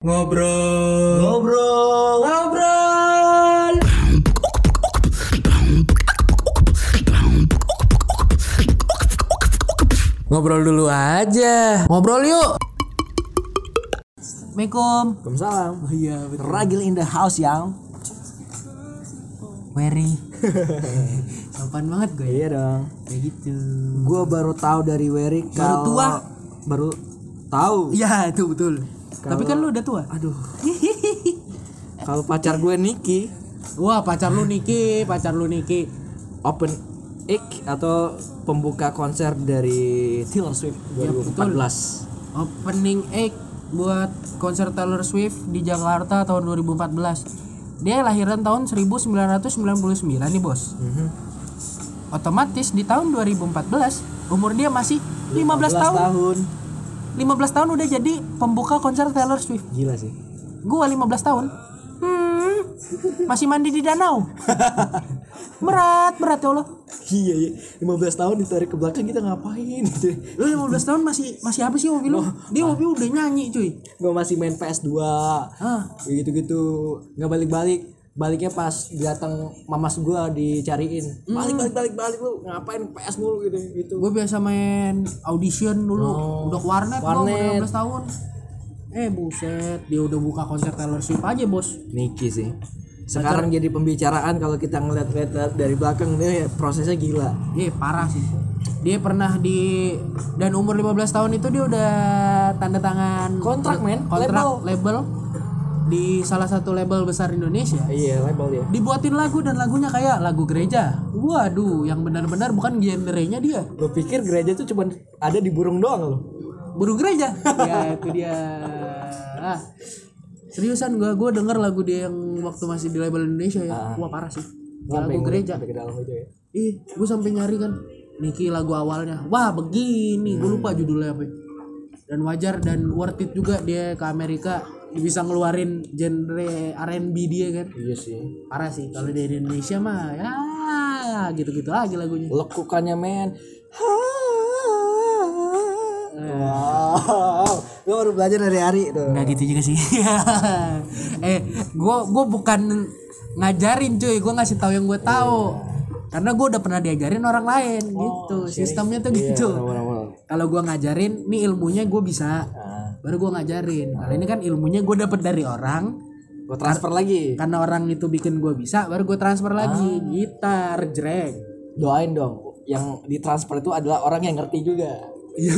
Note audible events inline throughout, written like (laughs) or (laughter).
Ngobrol. Ngobrol. Ngobrol. Ngobrol dulu aja. Ngobrol yuk. Assalamualaikum. Waalaikumsalam. Oh iya betul. Ragil in the house yang. Wery. (laughs) Sopan banget gue. Iya dong. Kayak gitu. Gua baru tahu dari Wery Baru kalau tua. Baru tahu. Iya itu betul. Tapi kan lu udah tua. Aduh. (laughs) kalau pacar gue Niki Wah pacar lu Niki, pacar lu Niki. open ik atau pembuka konser dari Taylor Swift Ya, 2014. Opening act buat konser Taylor Swift di Jakarta tahun 2014. Dia lahiran tahun 1999 nih bos. Mhm. Otomatis di tahun 2014 umur dia masih 15, 15 tahun. tahun. 15 tahun udah jadi pembuka konser Taylor Swift. Gila sih. Gua 15 tahun. Hmm, masih mandi di danau. (laughs) berat, berat ya Allah. Iya, iya. 15 tahun ditarik ke belakang kita ngapain. (laughs) Lu 15 tahun masih masih apa sih hobi lu? Dia hobi udah nyanyi cuy. Gue masih main PS2. Ah, Kayak gitu-gitu. Nggak balik-balik. Baliknya pas datang mamas gua dicariin. Balik balik balik balik lu ngapain PS mulu gitu gitu. gue biasa main audition dulu udah ke warnet, gua umur warnet. 15 tahun eh buset dia udah buka konser Taylor Swift aja bos Niki sih. Sekarang jadi pembicaraan kalau kita ngeliat-ngeliat dari belakang dia prosesnya gila. eh parah sih dia pernah di dan umur 15 tahun itu dia udah tanda tangan Kontrak, men. kontrak Label. Di salah satu label besar Indonesia. Iya, label dia. dibuatin lagu dan lagunya kayak lagu gereja. Waduh yang benar-benar bukan genrenya dia. Lo pikir gereja tuh cuma ada di burung doang lo? burung gereja? Ya itu dia. Ah, seriusan gua gua denger lagu dia yang waktu masih di label Indonesia ya. Wah parah sih. Lagu gereja. Sampai ke dalam itu ya. ih gua sampai nyari kan Niki lagu awalnya. Wah begini. Gua lupa judulnya apa. Dan wajar dan worth it juga dia ke Amerika bisa ngeluarin genre R&B dia kan? Iya sih. parah sih kalau di Indonesia mah ya gitu-gitu lagi lagunya. Lekukannya men. Wow, gue baru belajar dari Ari tuh. nggak gitu juga sih. (laughs) Eh gue gue bukan ngajarin cuy. Gue ngasih tahu yang gue tahu. Karena gue udah pernah diajarin orang lain gitu. sistemnya tuh gitu. Awal-awal. kalau gue ngajarin nih ilmunya gue bisa. Nah, baru gue ngajarin kalau ini kan ilmunya gue dapet dari orang gue transfer lagi. karena orang itu bikin gue bisa baru gue transfer lagi gitar jreng Doain dong. Yang ditransfer itu adalah orang yang ngerti juga. Iya.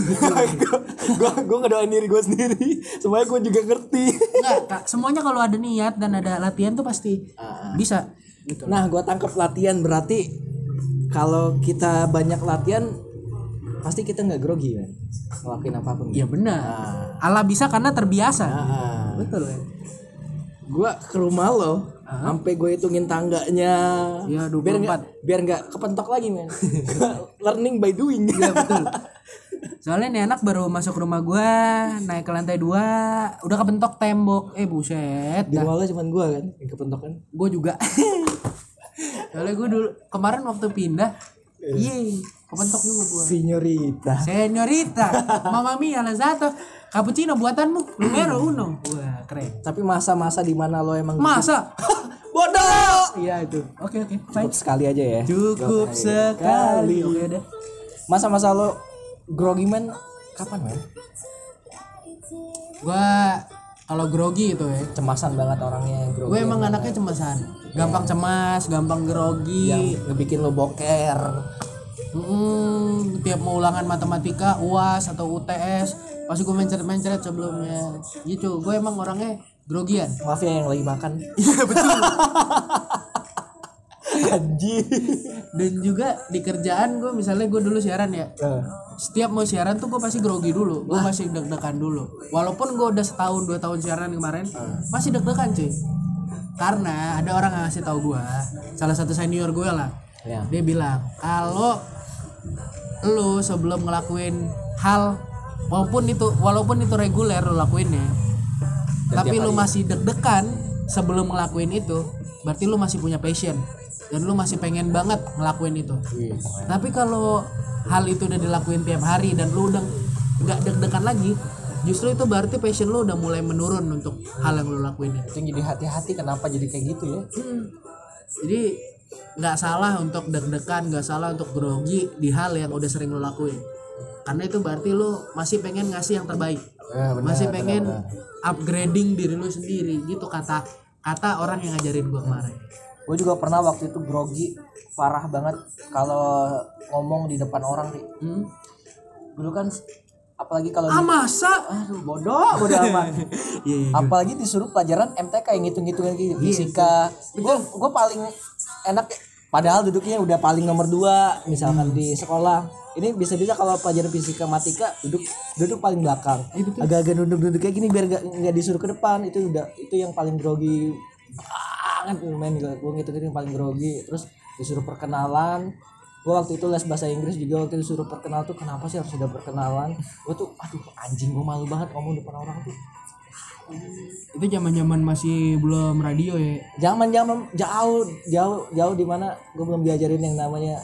gue (laughs) gue ngedoain diri gue sendiri. Semuanya gue juga ngerti. Enggak, Kak. semuanya kalau ada niat dan ada latihan tuh pasti bisa gitu Nah, gue tangkap latihan berarti kalau kita banyak latihan pasti kita nggak grogi kan ngelakuin apa pun. Iya benar. Nah, Allah bisa karena terbiasa. ah. Betul ya. gue ke rumah lo sampai gue hitungin tangganya Iya, biar nggak biar nggak kepentok lagi men (laughs) (laughs) learning by doing Iya betul. Soalnya nih anak baru masuk rumah gua, naik ke lantai dua, udah kepentok tembok. Eh buset. di rumah lo cuma gue kan yang kepentok kan Gue juga. (laughs) Soalnya gue dulu kemarin waktu pindah, iya kepentok juga gua. Signorita Senyorita, Mama Mia lah satu. Cappuccino buatanmu, numero uno. Wah keren. tapi masa-masa di mana lo emang Masa? (laughs) bodoh! Iya itu. Oke oke. cukup sekali aja ya. Cukup sekali. Oke deh. masa-masa lo grogi men? Kapan men? Gua kalau grogi itu ya, cemasan banget orangnya yang grogi. Gue emang anaknya cemasan. Gampang cemas gampang grogi. Yang ngebikin lo boker. Mm, tiap mau ulangan matematika uas atau UTS pasti gue mencret-mencret sebelumnya. Gitu gue emang orangnya grogian. Maaf ya yang lagi makan. (laughs) Iya betul. Anjir dan juga di kerjaan gue misalnya gue dulu siaran ya. Eh, setiap mau siaran tuh gue pasti grogi dulu. Gue masih deg-degan dulu. Walaupun gue udah setahun dua tahun siaran kemarin masih deg-degan cuy. Karena ada orang yang ngasih tahu gue salah satu senior gue lah. Ya dia bilang kalau lu sebelum ngelakuin hal walaupun itu walaupun itu reguler lu lakuinnya tapi lu masih deg-degan sebelum ngelakuin itu berarti lu masih punya passion. Dan lu masih pengen banget ngelakuin itu. Iya. tapi kalau hal itu udah dilakuin tiap hari dan lu udah nggak deg-degan lagi justru itu berarti passion lu udah mulai menurun untuk hal yang lu lakuin itu. Jadi hati-hati kenapa jadi kayak gitu ya? Hmm. jadi nggak salah untuk deg-degan nggak salah untuk grogi di hal yang udah sering lo lakuin karena itu berarti lo masih pengen ngasih yang terbaik. Eh, benar, masih pengen benar. upgrading diri lo sendiri gitu kata kata orang yang ngajarin gua kemarin. Gue juga pernah waktu itu grogi parah banget kalau ngomong di depan orang nih hmm? dulu kan apalagi kalau ah masa? Aduh bodoh bodoh (laughs) amat. Iya, iya. apalagi disuruh pelajaran MTK yang ngitung-ngitungin gitu fisika. gue gue paling enak padahal duduknya udah paling nomor dua misalkan di sekolah ini bisa-bisa kalau pelajaran fisika matika duduk duduk paling belakang. Agak-agak duduk-duduk kayak gini biar gak, nggak disuruh ke depan. Itu udah itu yang paling grogi banget main gue ngitung-ngitung paling grogi. Terus disuruh perkenalan. Gue waktu itu les bahasa Inggris juga waktu itu disuruh perkenal tuh kenapa sih harus ada perkenalan? Gue tuh aduh anjing gue malu banget ngomong depan orang tuh. Itu zaman zaman masih belum radio ya? Zaman zaman jauh jauh jauh di mana gue belum diajarin yang namanya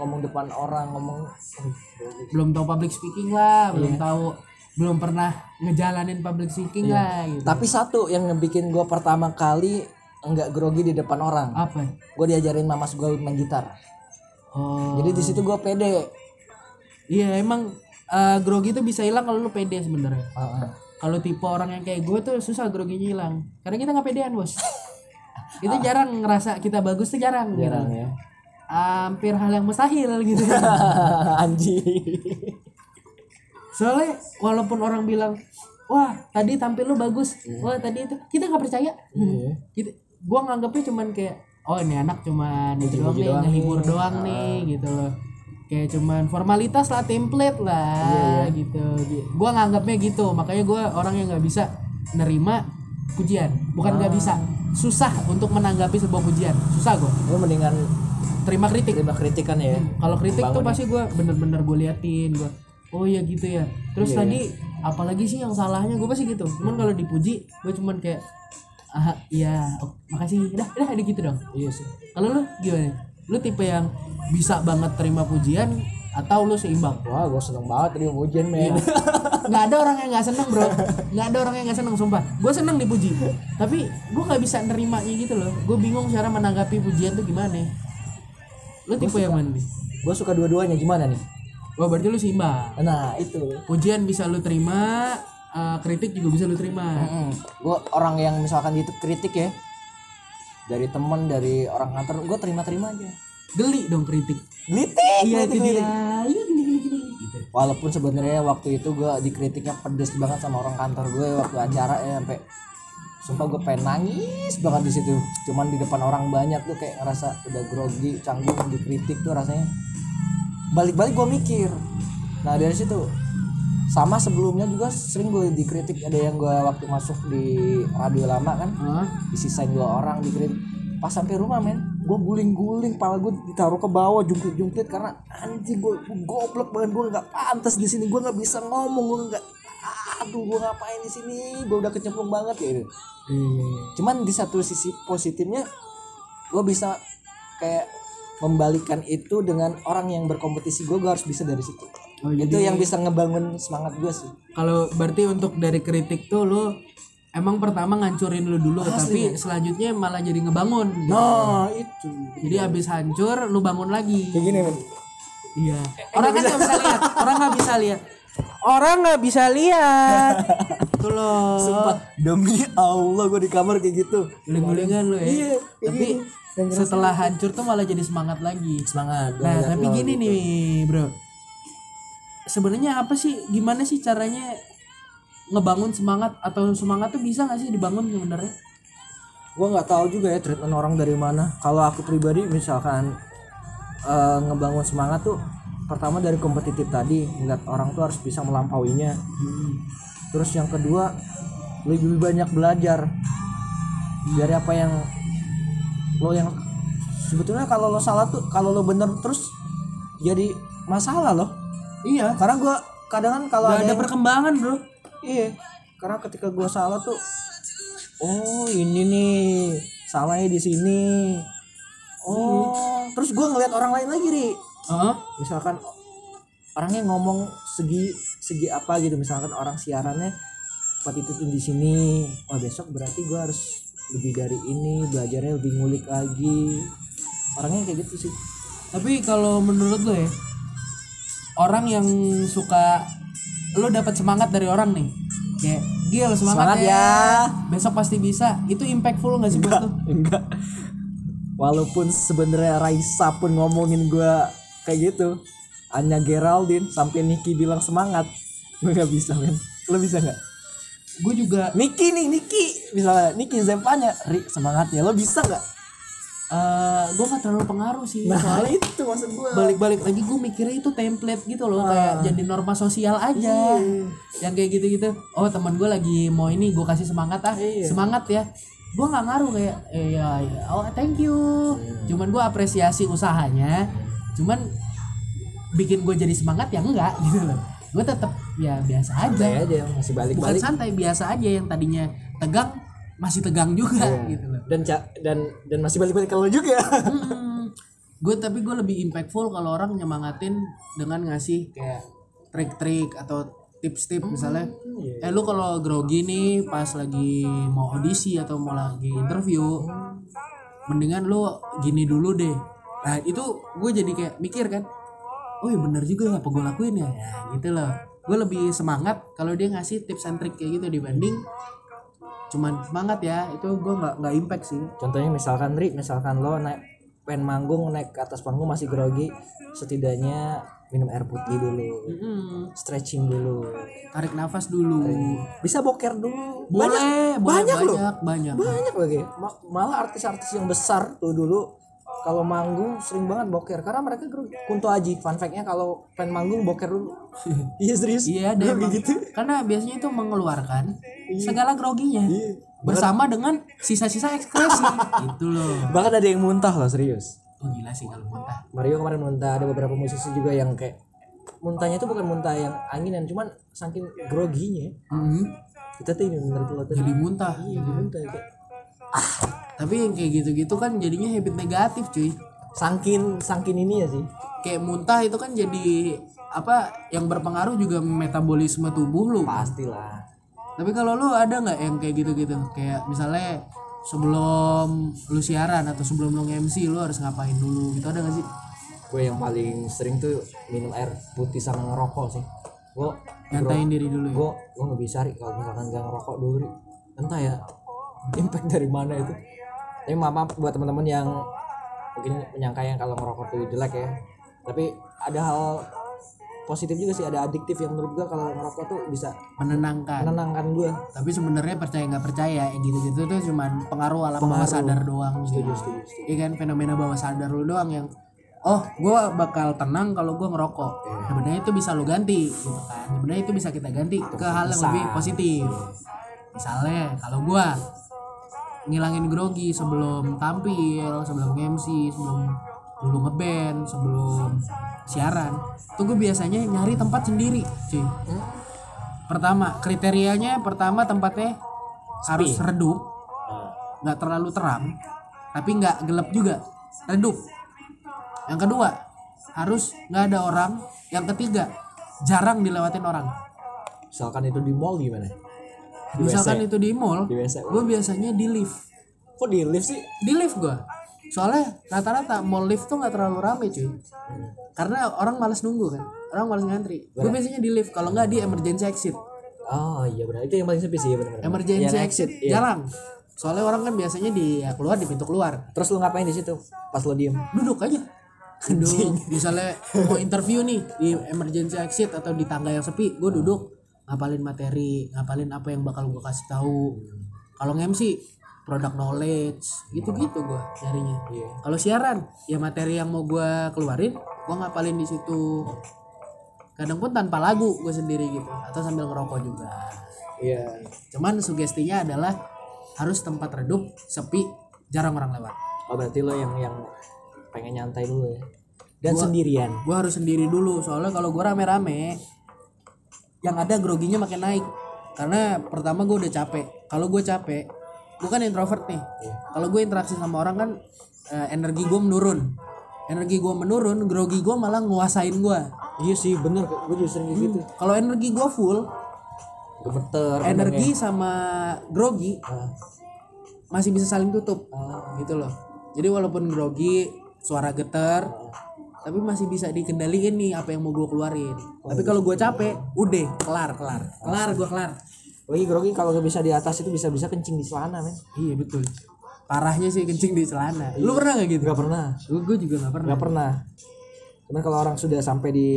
ngomong depan orang ngomong belum tahu public speaking lah belum tahu belum pernah ngejalanin public speaking lah gitu tapi satu yang bikin gue pertama kali enggak grogi di depan orang apa gue diajarin mamas gue main gitar oh jadi di situ gue pede Iya emang eh, grogi itu bisa hilang kalau lu pede sebenarnya. Heeh. Kalau tipe orang yang kayak gue tuh susah groginya hilang. Karena kita nggak pedean bos. itu jarang ngerasa kita bagus tuh jarang. gitu. jarang ya Hampir hal yang mustahil gitu. (laughs) anjing Soalnya walaupun orang bilang, wah tadi tampil lu bagus, wah tadi itu kita nggak percaya. Iya. Kita, gua nganggapnya cuman kayak, oh ini anak cuman itu doang nih, doang ngehibur nih. doang nih gitu loh. Kayak cuman formalitas lah, template lah gitu. Gua nganggapnya gitu, makanya gua orang yang nggak bisa nerima pujian, bukan nggak bisa, susah untuk menanggapi sebuah pujian, susah gua gue mendingan terima kritik. terima kritikan ya Kalau kritik tuh pasti gue bener-bener gue liatin gue. Oh iya gitu ya. Terus tadi apalagi sih yang salahnya gue pasti gitu. Cuman kalau dipuji gue cuman kayak ah iya oh, makasih udah udah ada gitu dong. iya sih Kalau lu gimana? Lu tipe yang bisa banget terima pujian atau lu seimbang? wah gue seneng banget tadi ujian men (laughs) nggak ada orang yang nggak seneng bro nggak ada orang yang nggak seneng sumpah gue seneng dipuji tapi gue nggak bisa nerimanya gitu loh gue bingung cara menanggapi pujian tuh gimana lu tipe yang mana nih? Gue suka dua-duanya gimana nih? Wah berarti lu seimbang nah itu. Pujian bisa lu terima eh, kritik juga bisa lu terima. Gue orang yang misalkan gitu kritik ya dari temen dari orang kantor gue terima-terima aja. Geli dong kritik. Glitik, iya itu dia iya geli geli geli Walaupun sebenarnya waktu itu gue dikritiknya pedes banget sama orang kantor gue waktu acara ya sampai sumpah gue pengen nangis banget di situ. Cuman di depan orang banyak tuh kayak ngerasa udah grogi, canggung dikritik tuh rasanya. Balik-balik gue mikir. Nah dari situ sama sebelumnya juga sering gue dikritik ada yang gue waktu masuk di radio lama kan Hah? disisain dua orang dikritik pas sampai rumah men gue guling-guling pala gue ditaruh ke bawah jungkit-jungkit karena anjing gue goblok banget gue nggak pantas di sini gue nggak bisa ngomong gue nggak aduh gue ngapain di sini? Gue udah kecemplung banget ya gitu. Iya. cuman di satu sisi positifnya gue bisa kayak membalikan itu dengan orang yang berkompetisi gue gue harus bisa dari situ. Oh, itu yang bisa ngebangun semangat gue sih. Kalau berarti untuk dari kritik tuh lu emang pertama ngancurin lu dulu tapi selanjutnya malah jadi ngebangun. Gitu. nah itu. Jadi abis hancur lu bangun lagi. Kayak gini men iya. Orang kan nggak bisa lihat. Orang nggak bisa lihat orang nggak bisa lihat. (laughs) Tuh loh. Sumpah demi Allah gue di kamar kayak gitu. Guling-gulingan lu ya Iya, tapi setelah hancur tuh malah jadi semangat lagi. Semangat nah tapi gini nih bro. Sebenarnya apa sih gimana sih caranya ngebangun semangat? Atau semangat tuh bisa gak sih dibangun sebenarnya? Gue nggak tahu juga ya treatment orang dari mana. Kalau aku pribadi misalkan eh, ngebangun semangat tuh pertama dari kompetitif tadi ngeliat orang tuh harus bisa melampauinya. Terus yang kedua lebih banyak belajar. Dari apa yang lo yang sebetulnya kalau lo salah tuh kalau lo bener terus jadi masalah loh. Iya. Karena gue kadang kan kalau ada ada yang- perkembangan bro. Iya, karena ketika gua salah tuh, oh ini nih salahnya di sini. Oh, terus gua ngeliat orang lain lagi ri. Heeh. Misalkan orangnya ngomong segi segi apa gitu. Misalkan orang siarannya attitude di sini. Wah besok berarti gue harus lebih dari ini belajarnya lebih ngulik lagi. Orangnya kayak gitu sih. Tapi kalau menurut lo ya orang yang suka lo dapat semangat dari orang nih. Kayak gil semangat, Semangat ya. ya." besok pasti bisa. Itu impactful nggak sih buat lo enggak walaupun sebenarnya Raisa pun ngomongin gue kayak gitu. Anya Geraldine sampai Niki bilang semangat. (laughs) Gue nggak bisa men. Lo bisa nggak? Gue juga Niki nih Niki misalnya Niki Zempanya Ri semangat ya lo bisa nggak? Eh gue gak terlalu pengaruh sih. Nah soalnya itu maksud gue balik-balik lagi gue mikirnya itu template gitu loh. Ah. kayak jadi norma sosial aja. Iya. yang kayak gitu-gitu. Oh teman gue lagi mau ini gue kasih semangat ah. Iya. semangat ya. Gue nggak ngaruh kayak eh, ya, ya oh thank you. Iya. cuman gue apresiasi usahanya cuman bikin gue jadi semangat ya enggak gitu loh. Gue tetap ya biasa aja santai aja. masih bukan balik-balik santai biasa aja yang tadinya tegang masih tegang juga Iya. gitu loh. Dan dan dan masih balik-balik kalau juga. Gue tapi gue lebih impactful kalau orang nyemangatin dengan ngasih kayak trik-trik atau tips-tips misalnya eh lu kalau grogi nih pas lagi mau audisi atau mau lagi interview mendingan lu gini dulu deh nah itu gue jadi kayak mikir kan oh iya bener juga apa gue lakuin ya. Ya gitu loh. Gue lebih semangat kalau dia ngasih tips and trick kayak gitu dibanding cuman semangat ya. Itu gue nggak nggak impact sih. Contohnya misalkan Ri misalkan lo naik pengen manggung naik ke atas panggung masih grogi setidaknya minum air putih dulu Mm-mm. stretching dulu. Tarik nafas dulu. Bisa boker dulu. Boleh boleh banyak loh. banyak banyak. Banyak lagi. Ma- malah artis-artis yang besar tuh dulu kalau manggung sering banget boker karena mereka grogi Kunto Aji fun fact-nya kalau pengen manggung boker dulu. (laughs) Iya serius? Iya ada gitu. karena biasanya itu mengeluarkan segala groginya. Iya. bersama dengan sisa-sisa ekspresi. (laughs) Itu loh. Bahkan ada yang muntah loh serius. Oh gila sih kalau muntah. Mario kemarin muntah ada beberapa musisi juga yang kayak muntahnya itu bukan muntah yang anginan cuman saking groginya. Mhm. kita tuh ini menurut lo jadi muntah. Iya di muntah kayak tapi yang kayak gitu-gitu kan jadinya habit negatif cuy. Sangkin sangkin ini ya sih. Kayak muntah itu kan jadi apa yang berpengaruh juga metabolisme tubuh lu. Pastilah. Tapi kalau lu ada nggak yang kayak gitu-gitu? Kayak misalnya sebelum lu siaran atau sebelum lu MC lu harus ngapain dulu? Gitu ada gak sih? gue yang paling sering tuh minum air putih sama ngerokok sih. Gue Nyantain diri dulu ya. gue gue nggak bisa ri kalau misalkan gak ngerokok dulu ri. Entah ya impact dari mana itu tapi maaf, maaf buat teman-teman yang mungkin menyangka yang kalau ngerokok tuh jelek ya tapi ada hal positif juga sih ada adiktif yang menurut gue kalau ngerokok tuh bisa Menenangkan. menenangkan gue Tapi sebenarnya percaya nggak percaya yang gitu-gitu tuh cuman pengaruh alam bawah sadar doang. setuju setuju Iya kan fenomena bawah sadar lu doang yang oh gua bakal tenang kalau gua ngerokok. Sebenarnya itu bisa lu ganti gitu kan. Sebenarnya itu bisa kita ganti ke hal yang lebih positif. Misalnya kalau gua ngilangin grogi sebelum tampil, sebelum MC, sebelum dulu ngeband, sebelum siaran, tuh gue biasanya nyari tempat sendiri, cuy. Pertama, kriterianya pertama tempatnya harus redup, nggak terlalu terang, tapi nggak gelap juga, redup. Yang kedua, harus nggak ada orang. Yang ketiga, jarang dilewatin orang. misalkan itu di mall gimana Di Misalkan WC? itu di mall, gue biasanya di lift. kok di lift sih Di lift gue. Soalnya rata-rata mall lift tuh nggak terlalu rame cuy. Karena orang malas nunggu kan, orang malas ngantri. Gue biasanya di lift, kalau nggak di emergency exit. oh iya benar itu yang paling sepi sih benar Emergency Yang exit, iya. jarang. Soalnya orang kan biasanya di ya, keluar di pintu keluar. terus lu ngapain di situ pas lu diem duduk aja duduk misalnya mau interview nih di emergency exit atau di tangga yang sepi gue duduk ngapalin materi ngapalin apa yang bakal gue kasih tahu. Kalau MC product knowledge gitu gitu gue nyarinya. Iya. kalau siaran ya materi yang mau gue keluarin gue ngapalin di situ. Kadang pun tanpa lagu gue sendiri gitu atau sambil ngerokok juga. Iya. Cuman sugestinya adalah harus tempat redup sepi jarang orang lewat. Oh berarti lo yang yang pengen nyantai dulu ya? Dan sendirian? gue harus sendiri dulu soalnya kalau gue rame-rame yang ada groginya makin naik. Karena pertama gue udah capek. Kalau gue capek gue kan introvert nih. Kalau gue interaksi sama orang kan eh, energi gue menurun. Energi gue menurun grogi gue malah nguasain gue iya sih bener. Gue juga sering kayak gitu. Kalau energi gue full gemeter energi sama grogi Ah. masih bisa saling tutup. Ah. gitu loh. Jadi walaupun grogi suara getar tapi masih bisa dikendaliin nih apa yang mau gue keluarin. Tapi kalau gue capek udah kelar kelar. Kelar gue kelar. Lagi grogi kalau gak bisa di atas itu bisa bisa kencing di celana men. Iya betul. Parahnya sih kencing di celana. Lu pernah gak gitu? Nggak pernah. Gue juga gak pernah. Nggak pernah. Cuman kalau orang sudah sampai di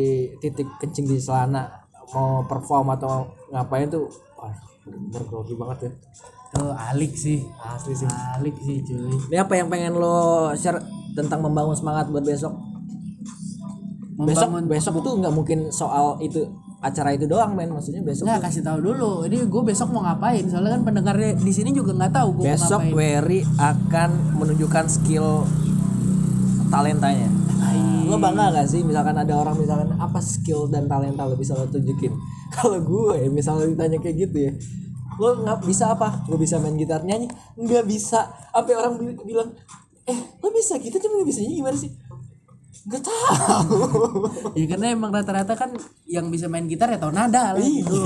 titik kencing di celana mau perform atau ngapain tuh wah bener grogi banget ya. Tuh alik sih. Asli sih. Alik sih cuy. Ini apa yang pengen lo share tentang membangun semangat buat besok Membangun- besok tuh nggak mungkin soal itu acara itu doang men. Maksudnya besok Nggak kasih tahu dulu. Ini gue besok mau ngapain? Soalnya kan pendengarnya di sini juga nggak tahu gue mau besok ngapain. Wery akan menunjukkan skill talentanya. Lo bangga gak sih? Misalkan ada orang misalkan apa skill dan talenta lo bisa lo tunjukin? (laughs) Kalau gue misalnya ditanya kayak gitu ya lo nggak bisa apa? Gue bisa main gitar nyanyi? Nggak bisa. Apa orang bi- bilang eh lo bisa? Gitu cuma nggak bisa nyanyi gimana sih Gak tahu. (laughs) Ya karena emang rata-rata kan yang bisa main gitar ya tau nada lah gitu.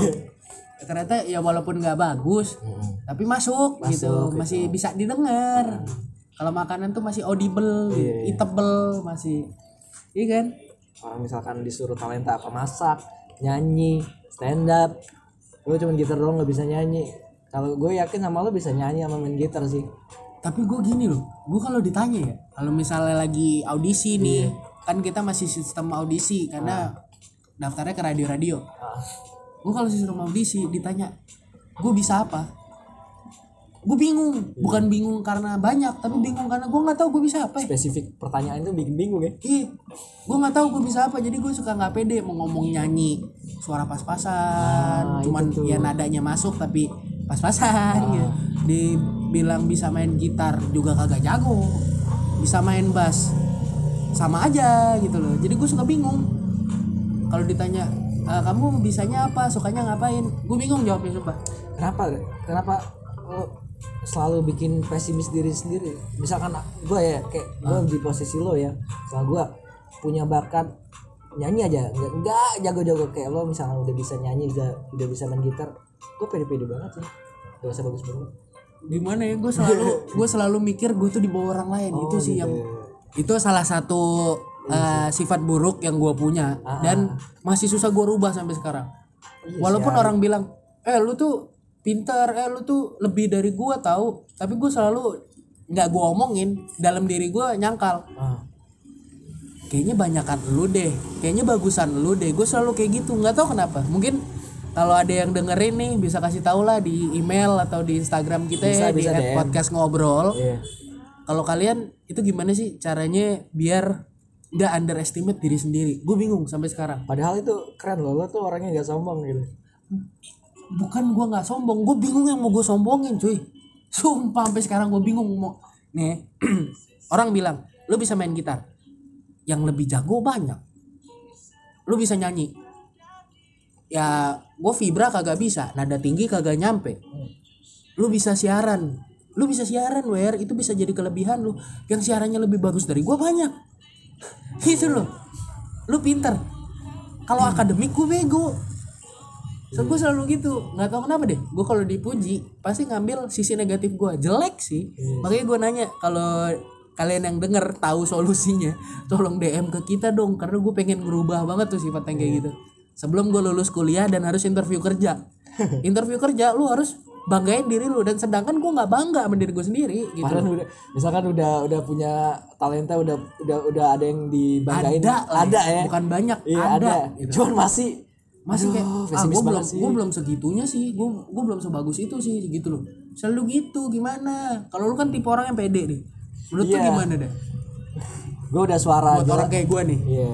Rata-rata ya walaupun nggak bagus, tapi masuk, gitu, masih bisa didengar. Kalau makanan tuh masih audible, eatable, masih. Iya kan? orang misalkan disuruh talenta apa masak nyanyi stand up lo cuma gitar doang nggak bisa nyanyi. Kalau gue yakin sama lo bisa nyanyi sama main gitar sih Tapi gue gini loh, gue kalau ditanya ya, kalau misalnya lagi audisi nih, kan kita masih sistem audisi karena daftarnya ke radio-radio. Ah, Gue kalau sistem audisi ditanya, gue bisa apa? Gue bingung, bukan bingung karena banyak, tapi bingung karena gue nggak tahu gue bisa apa. Ya. spesifik pertanyaan itu bikin bingung ya Iya, gue nggak tahu gue bisa apa, jadi gue suka nggak pede mau ngomong nyanyi suara pas-pasan, cuman ya nadanya masuk tapi pas-pasan gitu. Dibilang bisa main gitar juga kagak jago, bisa main bass. Sama aja gitu loh. Jadi gue suka bingung. Kalau ditanya "Eh, kamu bisanya apa, sukanya ngapain, gue bingung jawabnya sumpah. kenapa? Kenapa lo selalu bikin pesimis diri sendiri? Misalkan gue ya kayak gue di posisi lo ya misalnya gue punya bakat nyanyi aja. Nggak nggak jago-jago kayak lo misalnya udah bisa nyanyi udah udah bisa main gitar gue pede-pede banget sih. Gak usah bagus banget Gimana ya, gue selalu gue selalu mikir gue tuh di bawah orang lain. itu sih yang itu salah satu eh, sifat buruk yang gue punya dan masih susah gue rubah sampai sekarang. Walaupun orang bilang, eh lu tuh pintar, eh lu tuh lebih dari gue tahu, tapi gue selalu nggak gue omongin dalam diri gue nyangkal. ah Kayaknya banyakan lu deh, kayaknya bagusan lu deh. Gue selalu kayak gitu, nggak tahu kenapa. Mungkin kalau ada yang dengerin nih bisa kasih tahu lah di email atau di Instagram kita Bisa, ya bisa di DM. podcast ngobrol. Iya. Kalau kalian itu gimana sih caranya biar nggak underestimate diri sendiri? Gue bingung sampai sekarang. Padahal itu keren lo lo tuh orangnya gak sombong gitu. Bukan gue nggak sombong gue bingung yang mau gue sombongin cuy. Sumpah sampai sekarang gue bingung mau. Nih (clears throat) orang bilang lu bisa main gitar. Yang lebih jago banyak. Lu bisa nyanyi. Ya gue vibra kagak bisa nada tinggi kagak nyampe. Lu bisa siaran. Lu bisa siaran wer. Itu bisa jadi kelebihan lu. Yang siarannya lebih bagus dari gue banyak. (laughs) Itu loh. Lu pinter. Kalau akademik gue bego. So gue selalu gitu. Nggak tahu kenapa deh. Gue kalau dipuji pasti ngambil sisi negatif gue jelek sih. Makanya gue nanya kalau kalian yang denger tahu solusinya (laughs) tolong DM ke kita dong. Karena gue pengen ngerubah banget tuh sifat yang kayak gitu sebelum gue lulus kuliah dan harus interview kerja. (laughs) Interview kerja lu harus banggain diri lu. Dan sedangkan gue nggak bangga sama diri gue sendiri gitu. Padahal udah misalkan udah udah punya talenta udah udah udah ada yang dibanggain. Ada ada ya. bukan banyak iya ada, ada, gitu. cuman masih masih kayak Aduh, ah gue belum gue belum segitunya sih. Gue gue belum sebagus itu sih gitu loh. Selalu gitu gimana? Kalau lu kan tipe orang yang pede deh menurut tuh Iya. gimana deh? (laughs) Gue udah suara buat orang kayak gue nih. Iya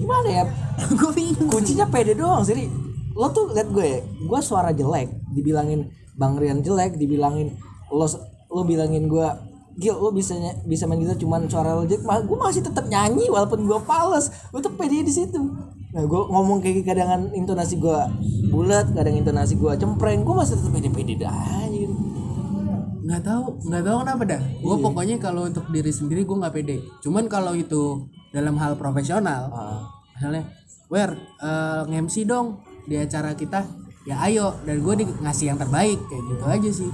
gimana ya? (laughs) Gue bingung. Kuncinya pede doang. Sih lo tuh liat gue ya gue suara jelek dibilangin bang Rian jelek dibilangin lo lo bilangin gue Gil lo bisa ny- bisa main gitar cuman suara lo jelek. Gue masih tetap nyanyi walaupun gue pales. Gue tuh pede di situ. Nah gue ngomong kayak kadangan intonasi gue bulat kadang intonasi gue cempreng gue masih tetap pede pede dah anjir. nggak tahu nggak tahu kenapa dah. Gue Iya. pokoknya kalau untuk diri sendiri gue nggak pede. Cuman kalau itu dalam hal profesional. Ah, misalnya wer eh, nge-MC dong di acara kita. Ya ayo. Dan gue ngasih yang terbaik kayak gitu aja sih.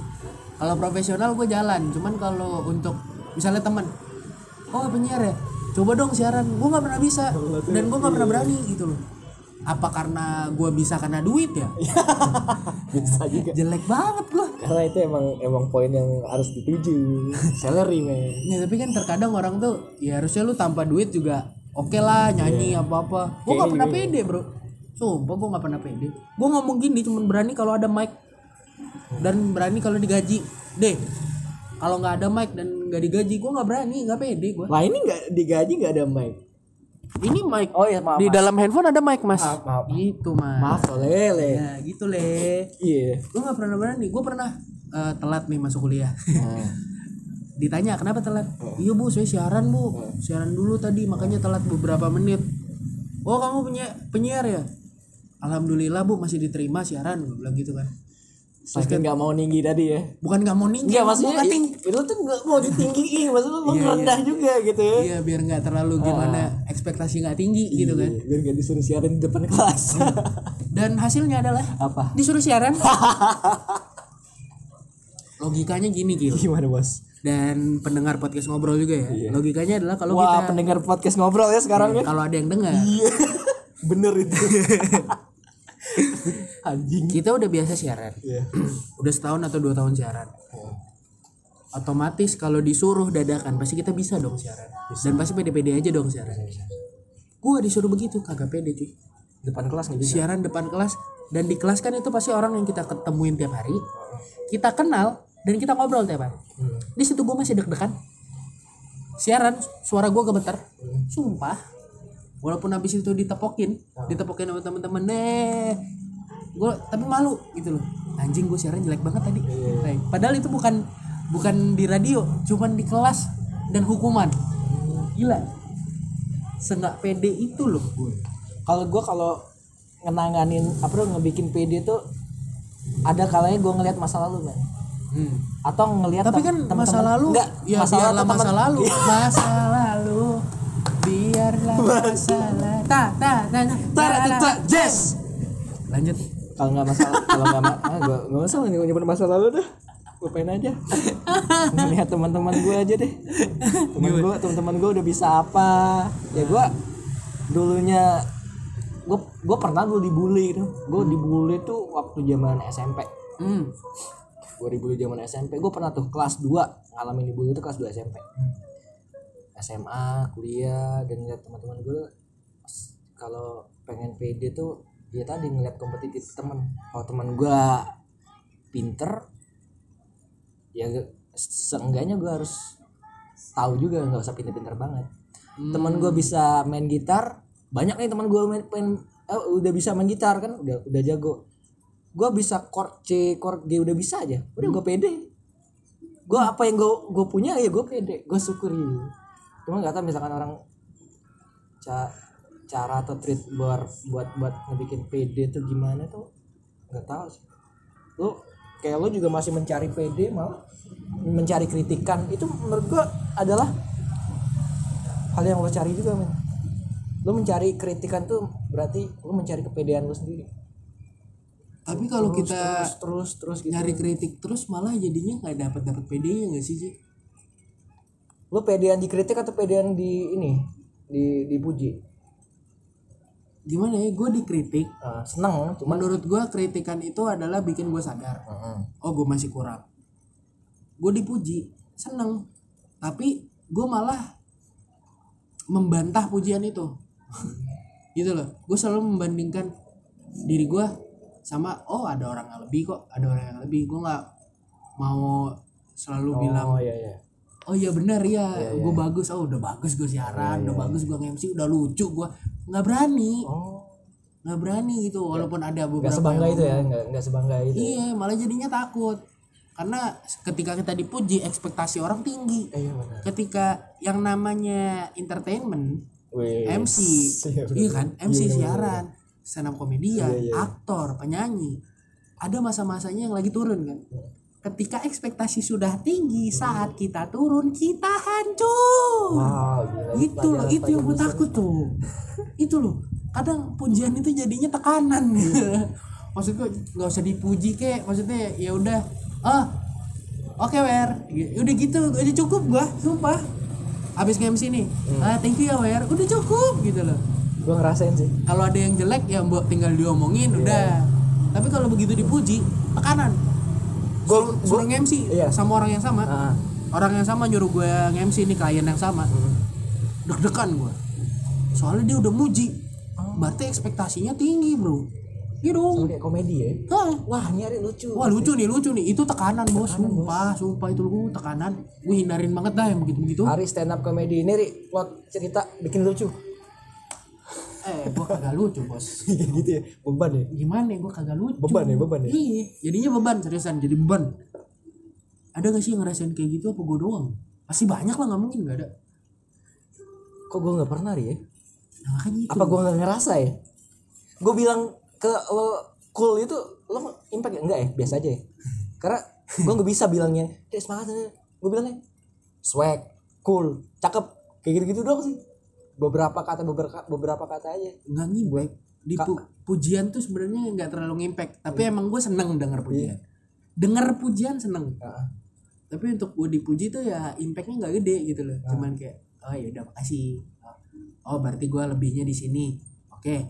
Kalau profesional gue jalan. Cuman kalau untuk misalnya teman oh penyiar ya coba dong siaran. Gue nggak pernah bisa. Dan gue nggak pernah berani gitu loh apa karena gue bisa karena duit ya? (laughs) Bisa juga. Jelek banget gue karena itu emang emang poin yang harus dituju. Salary men. Ya tapi kan terkadang orang tuh ya harusnya lu tanpa duit juga oke lah nyanyi apa apa gue nggak pernah pede bro. Sumpah gue nggak pernah pede. Gue ngomong gini cuman berani kalau ada mic. Dan berani kalau digaji. Deh kalau nggak ada mic dan nggak digaji gue nggak berani nggak pede gue lah ini nggak digaji nggak ada mic ini mic oh iya maaf di dalam handphone ada mic mas? Maaf, maaf. gitu mas. Maaf lele ya gitu le. Iya. Gue nggak pernah berani gue pernah eh, telat nih masuk kuliah. (laughs) Ditanya kenapa telat? Iya bu saya siaran bu. Siaran dulu tadi makanya telat beberapa menit. Oh kamu punya penyiar ya? Alhamdulillah bu masih diterima siaran gue bilang gitu kan saking nggak mau tinggi tadi ya. Bukan nggak mau tinggi Enggak maksudnya i- tinggi itu tuh nggak mau ditinggiin. Maksudnya lu Iya, rendah juga gitu ya. Iya biar nggak terlalu gimana ekspektasi nggak tinggi gitu kan. Iya, biar nggak disuruh siaran di depan kelas. (laughs) Dan hasilnya adalah apa? disuruh siaran. (laughs) Logikanya gini gitu gimana bos? Dan pendengar podcast ngobrol juga ya. Logikanya adalah kalau wah kita pendengar podcast ngobrol ya sekarang ya. kalau ada yang dengar. Iya. (laughs) Bener itu anjing. Kita udah biasa siaran. Iya. (clears throat) udah setahun atau dua tahun siaran. Otomatis kalau disuruh dadakan pasti kita bisa dong siaran. Dan pasti pede-pede aja dong siaran. Gua disuruh begitu kagak pede cuy. Depan kelas bisa? Siaran depan kelas. Dan di kelas kan itu pasti orang yang kita ketemuin tiap hari. Kita kenal dan kita ngobrol tiap hari. Di situ gua masih deg-degan. Siaran suara gua gemeter. Sumpah walaupun habis itu ditepokin ditepokin sama temen-temen deh gue tapi malu gitu loh. Anjing gue siaran jelek banget tadi. Kayak, padahal itu bukan bukan di radio cuman di kelas dan hukuman. Gila. Senggak pede itu loh. Gue kalau gue kalau ngenanganin apa tuh ngebikin PD tuh ada kalanya gue ngelihat masa lalu man hmm. atau ngelihat tapi kan tem- masa lalu enggak ya masa lalu masa lalu. (laughs) Masa lalu biarlah (laughs) masa lalu ta ta ta ta tar, tar, Jess. Lanjut. Kalau nggak masalah kalau nggak ma ah, gua nggak masalah nih nyimpen masa lalu dah. Lupain aja. (laughs) Ngelihat teman-teman gue aja deh. Teman gue teman-teman gue udah bisa apa. Ya gue dulunya gue gue pernah dulu dibully gitu gue dibully tuh waktu zaman SMP hmm. gue dibully zaman SMP gue pernah tuh kelas 2 ngalamin dibully itu kelas 2 SMP SMA kuliah dan ngeliat teman-teman gue kalau pengen PD tuh ya tadi ngeliat kompetitif temen. Kalau teman gue pinter ya seenggaknya gue harus tahu juga nggak usah pinter-pinter banget. Teman gue bisa main gitar banyak nih teman gue main, main- eh, udah bisa main gitar kan udah udah jago. Gue bisa chord C chord G udah bisa aja. Udah gue pede. Gue apa yang gue gue punya ya gue pede gue syukuri cuma nggak tahu misalkan orang ca- cara atau treat buat buat buat ngebikin pede tuh gimana tuh nggak tahu sih. Lu kayak lu juga masih mencari pede malah mencari kritikan itu menurut gua adalah hal yang lo cari juga men lu mencari kritikan tuh berarti lu mencari kepedean lu sendiri. Tapi kalau Terus, kita terus terus terus gitu. nyari kritik terus malah jadinya nggak dapat dapat PD-nya nggak sih sih lu pedean dikritik atau pedean di ini? Di dipuji? Gimana ya? Gue dikritik. Ah, seneng cuma menurut gue kritikan itu adalah bikin gue sadar. Oh gue masih kurang. Gue dipuji seneng. Tapi gue malah membantah pujian itu. Gitu loh. Gue selalu membandingkan diri gue sama oh ada orang yang lebih kok ada orang yang lebih. Gue nggak mau selalu bilang oh iya iya oh iya benar ya gue bagus. Oh udah bagus gue siaran udah bagus gue nge-MC udah lucu gue nggak berani. Oh. Nggak berani gitu walaupun ada nggak beberapa sebangga yang itu ya nggak nggak sebangga itu Iya, malah jadinya takut. Karena ketika kita dipuji, ekspektasi orang tinggi. Eh, iya benar. Ketika yang namanya entertainment, Wih, MC, iya iya kan, MC siaran, stand up komedian, Iya, iya, iya. aktor, penyanyi, ada masa-masanya yang lagi turun kan. Ketika ekspektasi sudah tinggi, saat kita turun, kita hancur. wow gila. itu loh, itu yang gue takut tuh. itu loh. kadang pujian itu jadinya tekanan. (laughs) Maksud gue nggak usah dipuji kek. Maksudnya ya udah. Ah oke wer. Ya udah gitu udah cukup gua sumpah. Abis nge-MC nih ah thank you ya wer. Udah cukup gitu loh. Gue ngerasain sih. Kalau ada yang jelek ya mbok tinggal diomongin udah. Tapi kalau begitu dipuji tekanan Gua- suruh, suruh nge-MC Iya. sama orang yang sama. Ah. orang yang sama nyuruh gue nge-MC nih klien yang sama. Deg-degan gue soalnya dia udah muji. Berarti ekspektasinya tinggi bro. Iya dong. Kayak komedi ya? Hah. wah ini hari lucu. Wah lucu nih lucu nih. Itu tekanan bos. Sumpah sumpah itu lu tekanan. Gue hindarin banget dah yang begitu begitu hari stand up komedi ini ri. Buat cerita bikin lucu eh gue kagak lucu bos. (laughs) Gitu ya. Beban ya? Gimana gue kagak lucu. Beban ya, beban ya? iya jadinya beban seriusan jadi beban. Ada gak sih yang ngerasain kayak gitu? Apa gue doang? Pasti banyak lah nggak mungkin gak ada. Kok gue nggak pernah ya? Nah, makanya itu. Apa gue nggak ngerasa ya? Gue bilang ke lo cool itu lo impact ya enggak ya? Biasa aja ya? (laughs) Karena gue nggak bisa bilangnya semangat gue bilangnya swag cool cakep. Kayak gitu gitu doang sih beberapa kata beberapa beberapa kata aja. Nggak ngibek di pu- pujian tuh sebenarnya nggak terlalu ngimpact. Tapi Iya. emang gue seneng denger pujian. Denger pujian seneng. Heeh. tapi untuk gue dipuji tuh ya impactnya nggak gede gitu loh. Ah. cuman kayak oh ya udah makasih. Oh berarti gue lebihnya di sini. Oke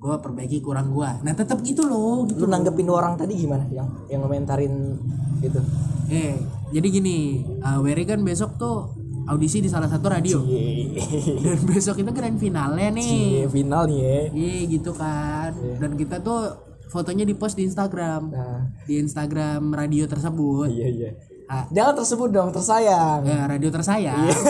gue perbaiki kurang gue nah tetap gitu loh gitu lu nanggepin orang tadi gimana? Yang yang komentarin gitu eh jadi gini uh, Wery kan besok tuh audisi di salah satu radio (laughs) dan besok itu grand finalnya nih. Iya final nih ya. Iya gitu kan. Dan kita tuh fotonya di post di Instagram. Nah. Di Instagram radio tersebut. Iya iya. Ah, jangan tersebut dong tersayang. Ya radio tersayang. Iya. (laughs)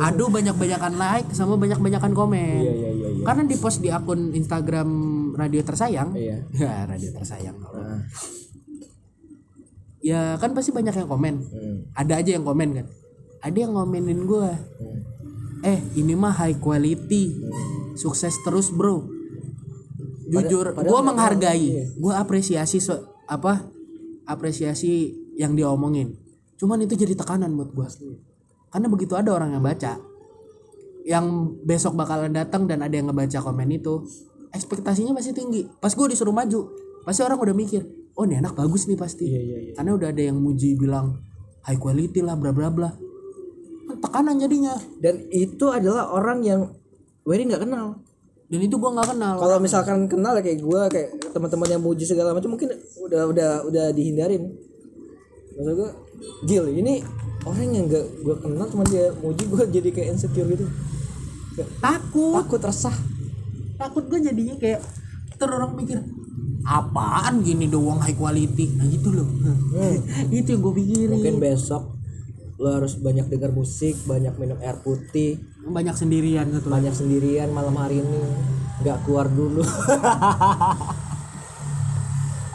aduh banyak-banyakan like sama banyak-banyakan komen. Iya iya iya iya. Karena di post di akun Instagram radio tersayang. Iya. (laughs) Ya radio tersayang Nah, ya kan pasti banyak yang komen. Hmm, ada aja yang komen kan ada yang ngomenin gue eh ini mah high quality sukses terus bro. Jujur gue menghargai gue apresiasi so- apa apresiasi yang diomongin cuman itu jadi tekanan buat gue karena begitu ada orang yang baca yang besok bakalan datang dan ada yang ngebaca komen itu ekspektasinya masih tinggi. Pas gue disuruh maju pasti orang udah mikir oh ini anak bagus nih pasti. Iya iya iya. Karena udah ada yang muji bilang high quality lah bla bla bla tekanan jadinya. Dan itu adalah orang yang Wery nggak kenal. Dan itu gua nggak kenal. Kalau misalkan kenal ya kayak gue kayak teman-teman yang muji segala macam mungkin udah udah udah dihindarin. Maksud gue Gil ini orang yang gak gue kenal cuma dia muji gue jadi kayak insecure gitu. Kayak takut. takut resah. Takut gue jadinya kayak terus orang mikir apaan gini doang high quality? Nah gitu loh. (laughs) Itu yang gue pikirin. Mungkin besok lo harus banyak dengar musik banyak minum air putih. Banyak sendirian gitu. Banyak sendirian malam hari ini. Nggak keluar dulu. (laughs)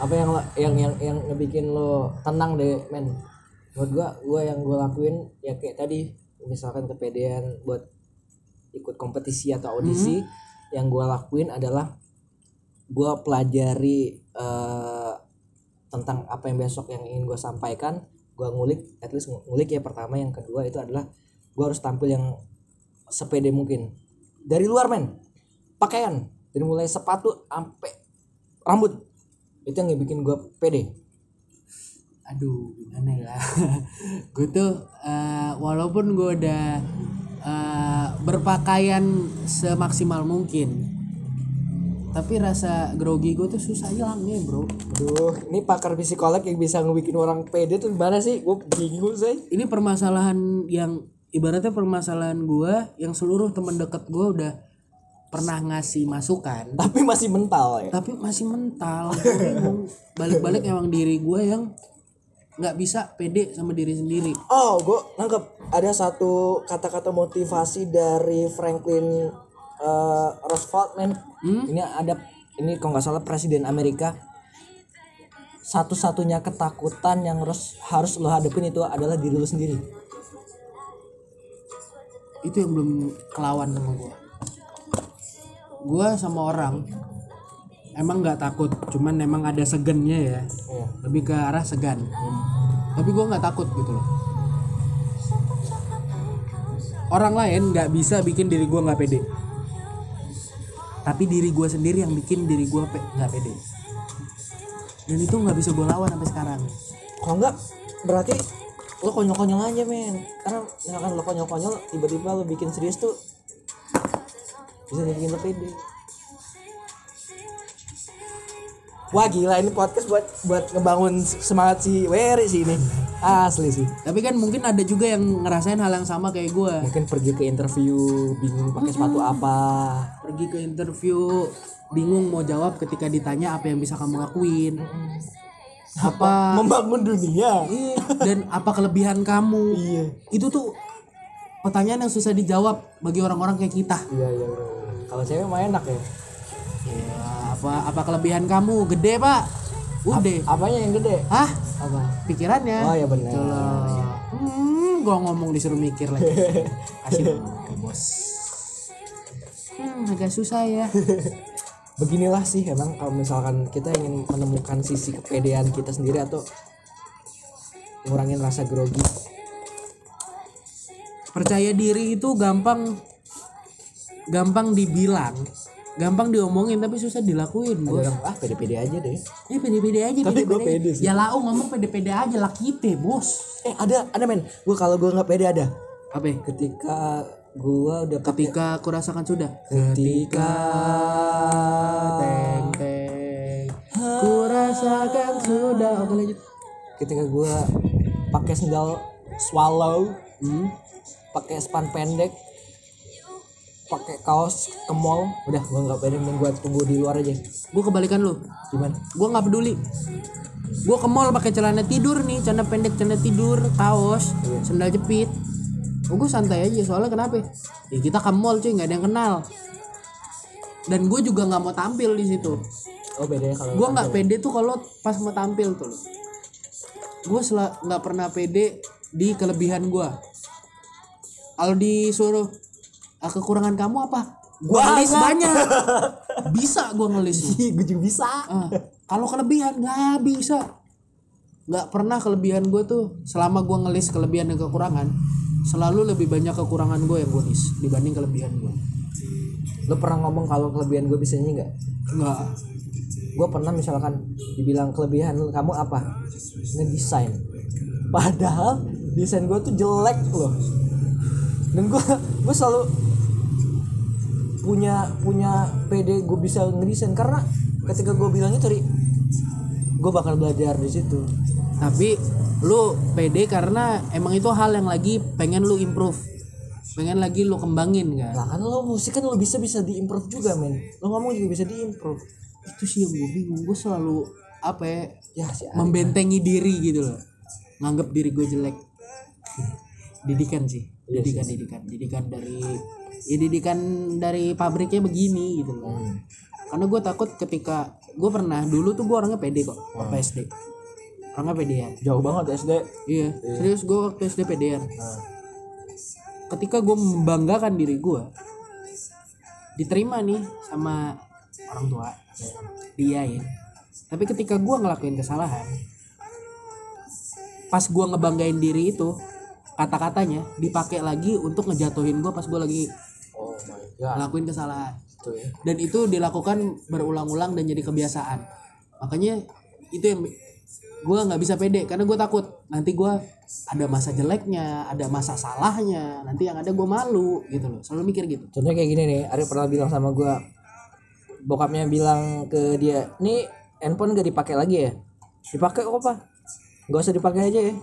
Apa yang lo- yang yang yang ngebikin lo tenang deh men? Buat gua gua yang gua lakuin ya kayak tadi misalkan kepedean buat ikut kompetisi atau audisi yang gua lakuin adalah gua pelajari eh, tentang apa yang besok yang ingin gua sampaikan gua ngulik at least ngulik ya pertama yang kedua itu adalah gua harus tampil yang sepede mungkin. Dari luar men. Pakaian. Dari mulai sepatu sampai rambut. Itu yang bikin gue pede. Aduh gimana ya? (laughs) Gue tuh eh, walaupun gue udah eh, berpakaian semaksimal mungkin tapi rasa grogi gue tuh susah hilangnya bro. Aduh ini pakar psikolog yang bisa ngebikin orang pede tuh gimana sih? Gue bingung sih ini permasalahan yang ibaratnya permasalahan gue yang seluruh teman dekat gue udah pernah ngasih masukan. Tapi masih mental ya? Tapi masih mental. Balik-balik emang diri gue yang nggak bisa pede sama diri sendiri. Oh gue nangkep ada satu kata-kata motivasi dari Franklin eh, Roosevelt men. Ini ada ini kalau nggak salah presiden Amerika. Satu-satunya ketakutan yang harus harus lo hadapin itu adalah diri lo sendiri. Itu yang belum kelawan sama gue gue sama orang emang nggak takut cuman emang ada segennya ya. Iya. lebih ke arah segan. Tapi gue nggak takut gitu loh. Orang lain nggak bisa bikin diri gue nggak pede tapi diri gue sendiri yang bikin diri gue pe nggak pede. Dan itu nggak bisa gue lawan sampai sekarang. Kalau enggak berarti lo konyol-konyol aja men. Karena misalkan lo konyol-konyol tiba-tiba lo bikin serius tuh bisa bikin lo pede Wah gila ini podcast buat buat ngebangun semangat si Wery sih ini. Asli sih. Tapi kan mungkin ada juga yang ngerasain hal yang sama kayak gue mungkin pergi ke interview bingung pakai sepatu apa. Pergi ke interview bingung mau jawab ketika ditanya apa yang bisa kamu lakuin. Apa (laughs) membangun dunia. Iya, dan apa kelebihan kamu. Iya. Itu tuh pertanyaan yang susah dijawab bagi orang-orang kayak kita. Iya iya bro. kalau cewek mah enak ya, apa apa kelebihan kamu? Gede pak. Udah apanya yang gede? Hah? Apa? Pikirannya? Oh ya benar Gitu hmm, gua ngomong disuruh mikir lagi. (laughs) Kasih bos. Hmm, agak susah ya. (laughs) Beginilah sih emang kalau misalkan kita ingin menemukan sisi kepedean kita sendiri atau ngurangin rasa grogi. Percaya diri itu gampang gampang dibilang gampang diomongin tapi susah dilakuin ada bos. orang ah pede-pede aja deh. Ini pede-pede aja Tapi gua pede aja. ya lau ngomong pede-pede aja lah kita bos. Eh ada ada men. Gue kalau gue nggak pede ada. Apa? Ya? ketika gue udah pakai ketika aku rasakan sudah. Ketika teng teng. Ku rasakan sudah. Oke lanjut. Ketika gue pakai sendal swallow hmm? pakai span pendek pakai kaos ke mall. Udah gue nggak pede mending gue tunggu di luar aja. Gue kebalikan lu. Gimana? Gue nggak peduli. Gue ke mall pakai celana tidur nih celana pendek celana tidur kaos sendal jepit. Oh, gue santai aja soalnya kenapa? Ya kita ke mall cuy nggak ada yang kenal. Dan gue juga nggak mau tampil di situ. Oh beda ya kalau gue nggak pede tuh kalau pas mau tampil tuh. Gue nggak pernah pede di kelebihan gue kalau disuruh "Ah, kekurangan kamu apa? Gue ngelis Banyak. banyak. (laughs) Bisa gue ngelis gue juga bisa. Ah, kalau kelebihan nggak bisa. Nggak pernah kelebihan gue tuh. Selama gue ngelis kelebihan dan kekurangan selalu lebih banyak kekurangan gue yang gue list dibanding kelebihan gue lo pernah ngomong kalau kelebihan gue bisa nyanyi nggak? Nggak. Gue pernah misalkan dibilang kelebihan kamu apa? Ngedesain. Padahal desain gue tuh jelek loh. Dan gue gue selalu punya punya PD gue bisa ngedesain. Karena ketika gue bilang itu Ri, gue bakal belajar di situ. Tapi lu pede karena emang itu hal yang lagi pengen lu improve. Pengen lagi lu kembangin kan? Lah kan lo musik kan lo bisa bisa diimprove juga men. Lo ngomong juga bisa diimprove. Itu sih yang gue bingung. Gue selalu apa ya ya sih membentengi diri gitu loh. Nganggap diri gue jelek. Didikan sih. Iya didikan didikan. Didikan dari ya didikan dari pabriknya begini gitu loh karena gue takut ketika gue pernah dulu tuh gue orangnya pede kok waktu SD. Orangnya pedean. Jauh banget SD? Iya serius gue waktu SD pedean. Ketika gue membanggakan diri gue diterima nih sama orang tua dia ya. Tapi ketika gue ngelakuin kesalahan pas gue ngebanggain diri itu kata-katanya dipakai lagi untuk ngejatuhin gue pas gue lagi god ngelakuin kesalahan itu ya dan itu dilakukan berulang-ulang dan jadi kebiasaan makanya itu yang gue nggak bisa pede karena gue takut nanti gue ada masa jeleknya ada masa salahnya nanti yang ada gue malu gitu loh selalu mikir gitu Contohnya kayak gini nih, Ari pernah bilang sama gua bokapnya bilang ke dia, "Nih handphone gak dipakai lagi ya?" Dipakai kok, Pak. Gak usah dipakai aja ya.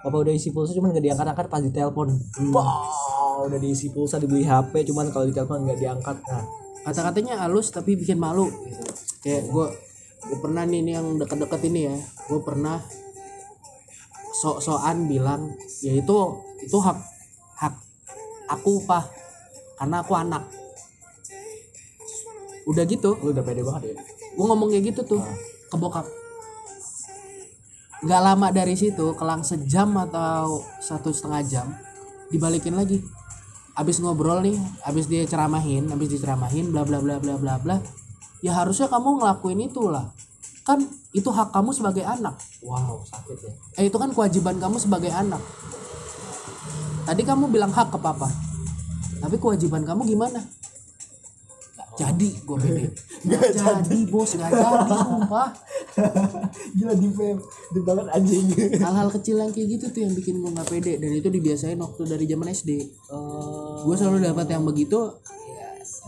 Papa udah isi pulsa cuman gak diangkat-angkat pas ditelepon. Wow, udah diisi pulsa dibeli HP cuman kalau ditelepon gak diangkat. Nah, kata-katanya halus tapi bikin malu gitu. kayak gue gue pernah nih ini yang deket-deket ini ya gue pernah sok-sokan bilang ya itu itu hak hak aku pak karena aku anak udah gitu lu udah pede banget ya. gue ngomong kayak gitu tuh ke bokap nggak lama dari situ kelang sejam atau satu setengah jam dibalikin lagi abis ngobrol nih abis dia ceramahin abis diceramahin bla bla bla bla bla bla ya harusnya kamu ngelakuin itulah kan itu hak kamu sebagai anak. Wow, sakit ya. eh itu kan kewajiban kamu sebagai anak. Tadi kamu bilang hak ke papa tapi kewajiban kamu gimana jadi gue (laughs) pede nggak jadi bos. Nggak jadi sumpah. (laughs) Gila di di banget anjing. Hal-hal kecil yang kayak gitu tuh yang bikin gue nggak pede. Dan itu dibiasain waktu dari zaman SD oh gue selalu dapat yang begitu.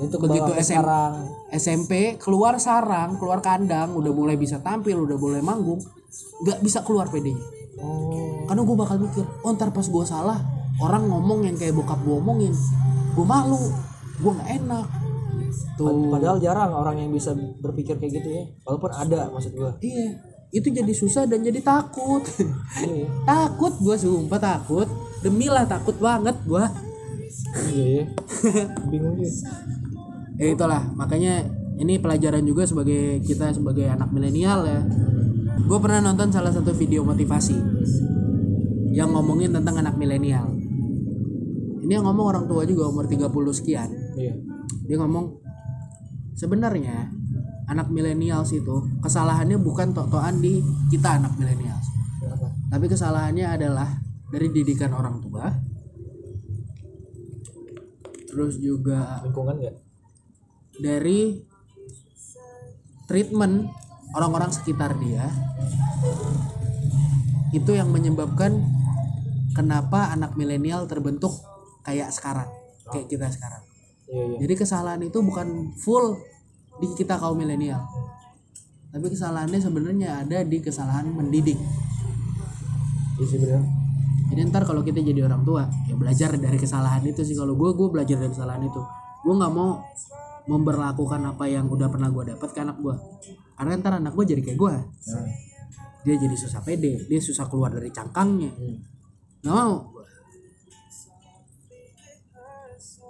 Itu begitu SM sekarang. SMP keluar sarang keluar kandang udah mulai bisa tampil udah mulai manggung nggak bisa keluar pedenya oh. Karena gue bakal mikir oh ntar pas gue salah orang ngomong yang kayak bokap gue omongin gue malu gue nggak enak tuh. padahal jarang orang yang bisa berpikir kayak gitu ya. Walaupun ada maksud gua. Iya itu jadi susah dan jadi takut. Iya. Takut gue sumpah takut. Demi lah takut banget gue iya ya. Bingung juga. Ya itulah makanya ini pelajaran juga sebagai kita sebagai anak milenial ya. Gue pernah nonton salah satu video motivasi yang ngomongin tentang anak milenial. Ini yang ngomong orang tua juga umur 30 sekian. Iya dia ngomong sebenarnya anak milenials itu kesalahannya bukan tok-tokan di kita anak milenials. Kenapa tapi kesalahannya adalah dari didikan orang tua. Terus juga lingkungan nggak? dari treatment orang-orang sekitar dia. Itu yang menyebabkan kenapa anak milenial terbentuk kayak sekarang kayak kita sekarang iya iya. Jadi kesalahan itu bukan full di kita kaum milenial. Tapi kesalahannya sebenarnya ada di kesalahan mendidik. Iya sih jadi ntar kalau kita jadi orang tua ya belajar dari kesalahan itu sih. Kalau gue gue belajar dari kesalahan itu. Gue nggak mau memperlakukan apa yang udah pernah gue dapat ke anak gue karena ntar anak gue jadi kayak gue nah. Dia jadi susah pede dia susah keluar dari cangkangnya. Hmm. nggak mau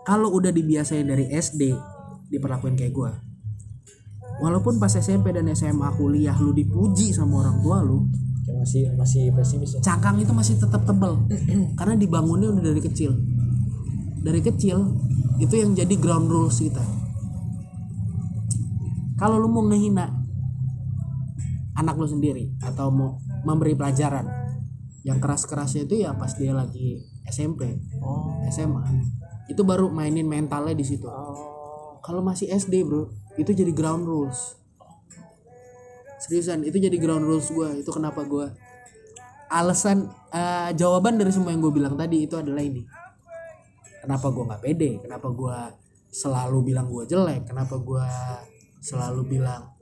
kalau udah dibiasain dari SD diperlakuin kayak gue walaupun pas SMP dan SMA kuliah lu dipuji sama orang tua lu kayak masih masih pesimis ya. cangkang itu masih tetap tebel. (clears throat) Karena dibangunnya udah dari kecil. Dari kecil itu yang jadi ground rules kita. Kalau lu mau ngehina anak lu sendiri atau mau memberi pelajaran yang keras-kerasnya itu ya pas dia lagi SMP oh. SMA itu baru mainin mentalnya di situ. Oh. Kalau masih SD bro itu jadi ground rules. Seriusan itu jadi ground rules gue itu kenapa gue alasan eh, jawaban dari semua yang gue bilang tadi itu adalah ini. Kenapa gue nggak pede? Kenapa gue selalu bilang gue jelek? Kenapa gue selalu bilang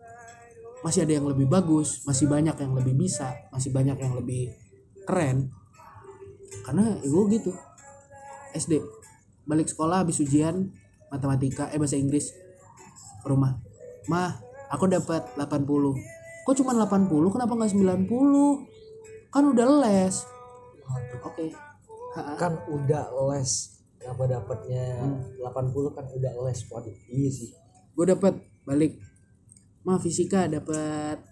masih ada yang lebih bagus masih banyak yang lebih bisa masih banyak yang lebih keren? Karena ya gue gitu SD balik sekolah habis ujian matematika eh bahasa Inggris. Ke rumah. Mah aku dapat 80 kok cuma 80 kenapa nggak 90 kan udah les. Oke. Ha-ha. kan udah les. Kenapa dapatnya 80 kan udah les. Waduh iya sih. Gue dapat balik. Mah fisika dapat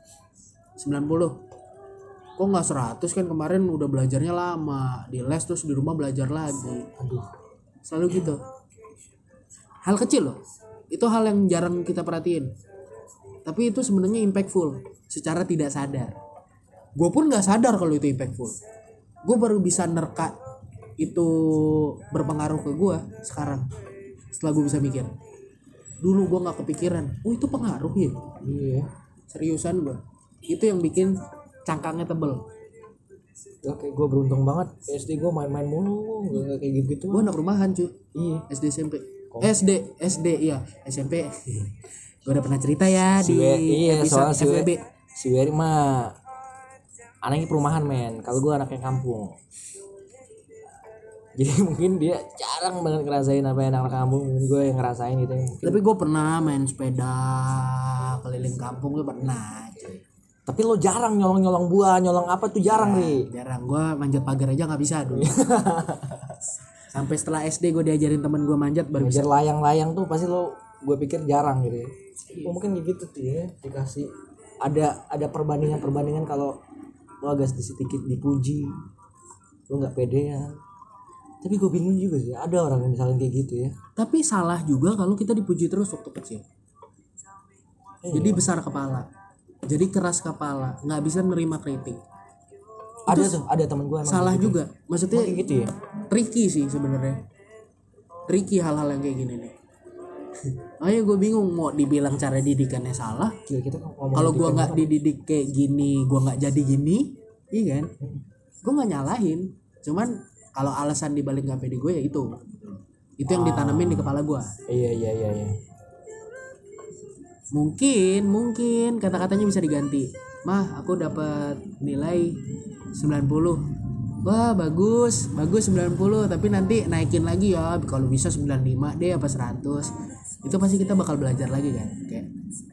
90 kok nggak 100 kan kemarin udah belajarnya lama. Di les terus di rumah belajar lagi. Aduh selalu gitu. Hal kecil loh. Itu hal yang jarang kita perhatiin. Tapi itu sebenarnya impactful. Secara tidak sadar. Gue pun nggak sadar kalau itu impactful. Gue baru bisa nerka itu berpengaruh ke gue sekarang. Setelah gue bisa mikir. Dulu gue nggak kepikiran oh itu pengaruh ya? Iya. Seriusan gue itu yang bikin cangkangnya tebel oke gue beruntung banget. SD gue main-main mulu gak kayak gitu gitu gue anak rumahan cuy iya. SD SMP SD SD iya. SMP (laughs) gue udah pernah cerita ya si di iya soalnya si, FWB si Wery mah anaknya perumahan men. Kalau gue anaknya kampung. (laughs) Jadi mungkin dia jarang banget ngerasain apa yang anak kampung mungkin gue yang ngerasain gitu. Ya. tapi gue pernah main sepeda keliling kampung gue pernah cuy. Tapi lo jarang nyolong nyolong buah nyolong apa tuh jarang ri. jarang. Gue manjat pagar aja nggak bisa dulu. (laughs) Sampai setelah SD gue diajarin temen gue manjat baru bisa. Ngejar layang-layang tuh pasti lo gue pikir jarang gitu ya. Oh, mungkin gitu tuh ya dikasih. Ada ada perbandingan perbandingan kalau lo agak sedikit dipuji lo nggak pedean tapi gue bingung juga sih ada orang yang misalnya kayak gitu ya. Tapi salah juga kalau kita dipuji terus waktu kecil. Jadi besar kepala jadi keras kepala nggak bisa nerima kritik. Ada tuh ada teman gue salah juga. Maksudnya kayak gitu ya? tricky sih sebenarnya. Tricky hal-hal yang kayak gini nih. (laughs) Ya gue bingung mau dibilang cara didikannya salah. Ngomong kalau gue nggak dididik kayak gini gue nggak jadi gini iya kan? Gue nggak nyalahin. Cuman kalau alasan dibalik nggak pede gue ya itu itu yang ditanamin di kepala gue iya iya iya iya mungkin mungkin. Kata-katanya bisa diganti. Mah aku dapat nilai 90 wah bagus. Bagus 90 tapi nanti naikin lagi ya. Kalau bisa 95 deh apa 100 itu pasti kita bakal belajar lagi kan? Kayak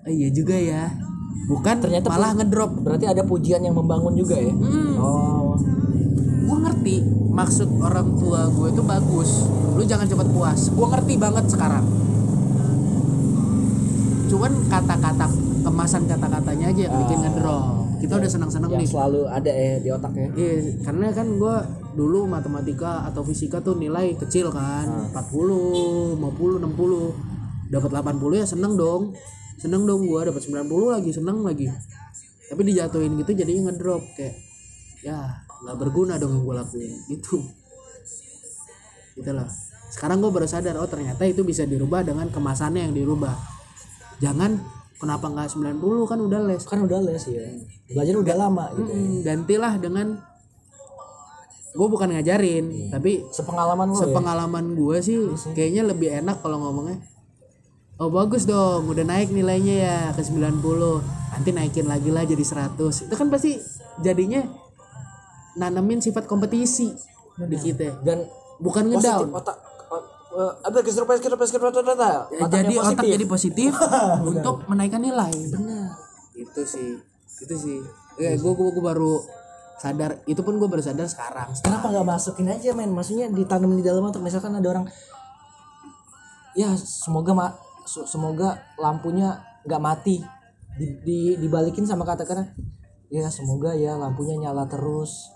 oh iya juga ya. Bukan Ternyata malah ngedrop. berarti ada pujian yang membangun juga ya? Hmm. oh. Gue ngerti maksud orang tua gue itu bagus. Lu jangan cepat puas. Gue ngerti banget sekarang cuman kata-kata kemasan kata-katanya aja yang bikin ngedrop kita udah senang-senang nih selalu ada ya di otak ya Iya, karena kan gue dulu matematika atau fisika tuh nilai kecil kan, 40, 50, 60. Dapat 80 ya seneng dong. Seneng dong gue dapat 90 lagi, seneng lagi. Tapi dijatuhin gitu jadinya ngedrop kayak ya nggak berguna dong yang gue lakuin gitu. Gitu lah. Sekarang gue baru sadar oh ternyata itu bisa dirubah dengan kemasannya yang dirubah. Jangan kenapa nggak 90 kan udah les. kan udah les ya belajar udah lama gitu ya. Mm, gantilah dengan gue bukan ngajarin tapi sepengalaman lo ya? sepengalaman gue sih kayaknya lebih enak kalau ngomongnya oh bagus dong udah naik nilainya ya ke 90 nanti naikin lagi lah jadi 100 itu kan pasti jadinya nanemin sifat kompetisi di kita dan bukan ngedown. otak ada keserupan keserupan keserupan Ya, jadi otak jadi positif (laughs) untuk menaikkan nilai. Benar. Itu sih itu sih. Ya gue gue baru sadar. Itu pun gue baru sadar sekarang. Kenapa nggak masukin aja men? Maksudnya ditanam di dalam otak. Misalkan ada orang ya semoga ma se- semoga lampunya nggak mati. Di, di dibalikin sama kata-kata ya semoga ya lampunya nyala terus.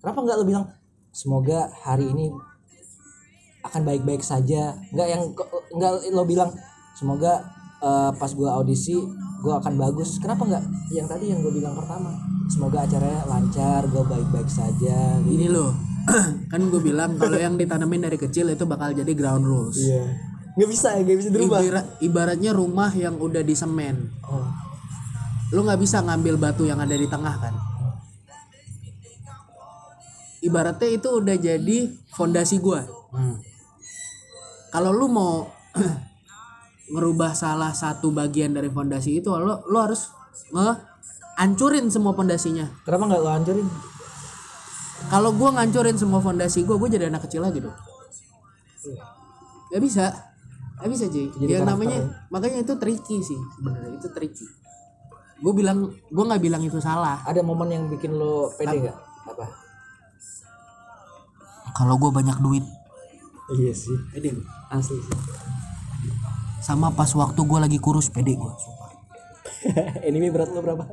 Kenapa nggak lo bilang semoga hari ini akan baik-baik saja nggak yang nggak lo bilang semoga eh, pas gua audisi gua akan bagus kenapa nggak yang tadi yang gue bilang pertama semoga acaranya lancar gue baik-baik saja ini loh (clears throat) kan gue bilang kalau yang ditanamin dari kecil itu bakal jadi ground rules Iya. Nggak bisa ya, nggak bisa dirubah. Ibara- ibaratnya rumah yang udah disemen Oh. lu nggak bisa ngambil batu yang ada di tengah kan ibaratnya itu udah jadi fondasi gua Hmm. Kalau lu mau (clears throat) ngerubah salah satu bagian dari fondasi itu lo lo harus nge hancurin semua fondasinya Kenapa nggak lo hancurin? kalau gua ngancurin semua fondasi gua gue jadi anak kecil lagi dong Gak bisa Gak bisa cuy Jadi yang namanya ya. makanya itu tricky sih sebenarnya itu tricky gue bilang gue nggak bilang itu salah Ada momen yang bikin lo pede nggak? Apa? kalau gue banyak duit Iya sih. pede. Asli sih. sama pas waktu gue lagi kurus pede gue (laughs) Ini berat lo berapa?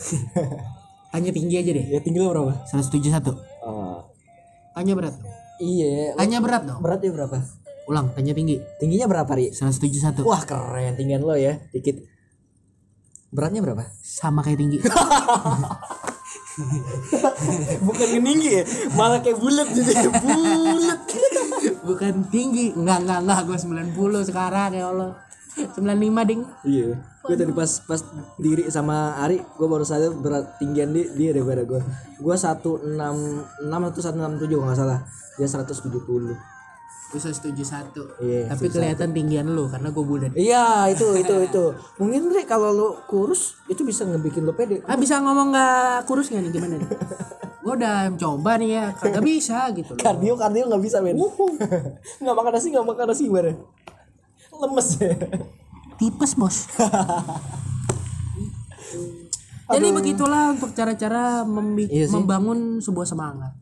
(laughs) tanya tinggi aja deh Ya tinggi lo berapa? 171 Oh. tanya berat Iya. tanya berat dong Beratnya berapa? ulang tanya tinggi Tingginya berapa ri? 171 Wah keren tinggian lo ya, dikit. Beratnya berapa? sama kayak tinggi (laughs) Bukan meninggi ya, malah kayak bulat jadi bulat. Bukan tinggi enggak enggak enggak gue 90 sekarang ya Allah 95 ding Iya. Gue tadi pas pas diri sama Ari, gue baru sadar berat tinggian dia, dia daripada gue. Gue 166 atau 167 kalau salah. Dia 170. Bisa setuju satu. Iya, tapi kelihatan tinggian lu karena gue bulat Iya, itu itu itu. Mungkin Ri kalau lu kurus itu bisa ngebikin lo pede. ah bisa ngomong nggak kurus nggak nih? Gimana nih? Gue udah coba nih ya. Kagak bisa gitu loh. Kardio kardio nggak bisa men. (laughs) nggak makan nasi nggak makan nasi gimana? Lemes. Ya. tipes bos. (laughs) Jadi begitulah untuk cara-cara membi- Iya membangun sebuah semangat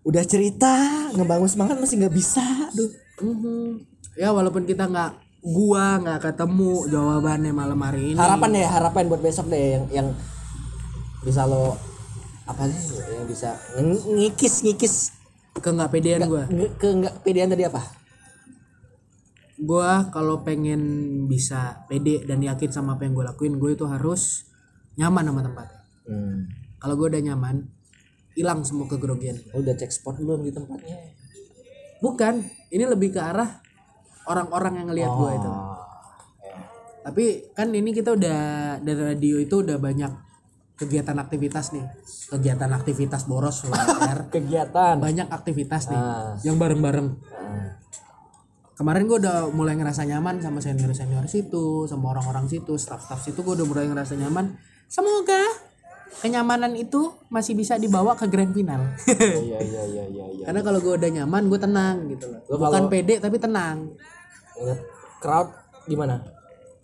Udah cerita ngebangun semangat masih nggak bisa. Duh. Mhm. ya walaupun kita nggak gua nggak ketemu jawabannya malam hari ini Harapan ya harapan buat besok deh yang yang bisa lo apa sih yang bisa ng- ngikis ngikis ke nggak pedean gua ke nggak pedean tadi apa? gua kalau pengen bisa pede dan yakin sama apa yang gue lakuin gue itu harus nyaman sama tempatnya Hmm. kalau gue udah nyaman hilang semua kegrogian. Lo udah cek spot belum di tempatnya? bukan ini lebih ke arah orang-orang yang ngelihat gue itu. Oh, tapi kan ini kita udah dari radio itu udah banyak kegiatan aktivitas nih. Kegiatan aktivitas boros (laughs) WR. kegiatan. Banyak aktivitas nih Ah. yang bareng-bareng. Ah, kemarin gue udah mulai ngerasa nyaman sama senior senior situ sama orang-orang situ staff staff situ gue udah mulai ngerasa nyaman. Semoga kenyamanan itu masih bisa dibawa ke grand final. (laughs) Iya iya iya iya iya. Karena kalau gue udah nyaman gue tenang gitu loh. Lo bukan kalau- pede tapi tenang. Ngeliat crowd gimana?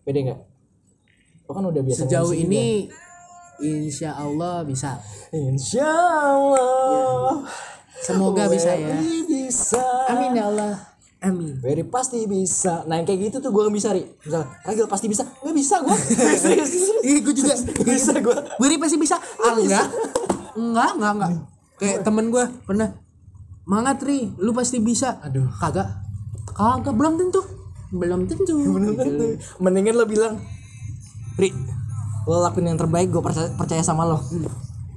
Pede nggak? Lo kan udah biasa sejauh ini insya Allah bisa. Insya Allah. Semoga bisa ya. bisa. Amin ya Allah amin Very pasti bisa nah yang kayak gitu tuh gue gak bisa ri misalnya Ragil pasti bisa nggak bisa gue (laughs) serius Ih, gue juga Nggak bisa gue Gue pasti bisa. Ah, enggak. Enggak, enggak, enggak. Kayak temen gue pernah Mangat Ri, lu pasti bisa. Aduh. Kagak. Kagak, belum tentu. Belum tentu. (laughs) Gitu. mendingan lo bilang Ri lo lakuin yang terbaik gue percaya, percaya sama lo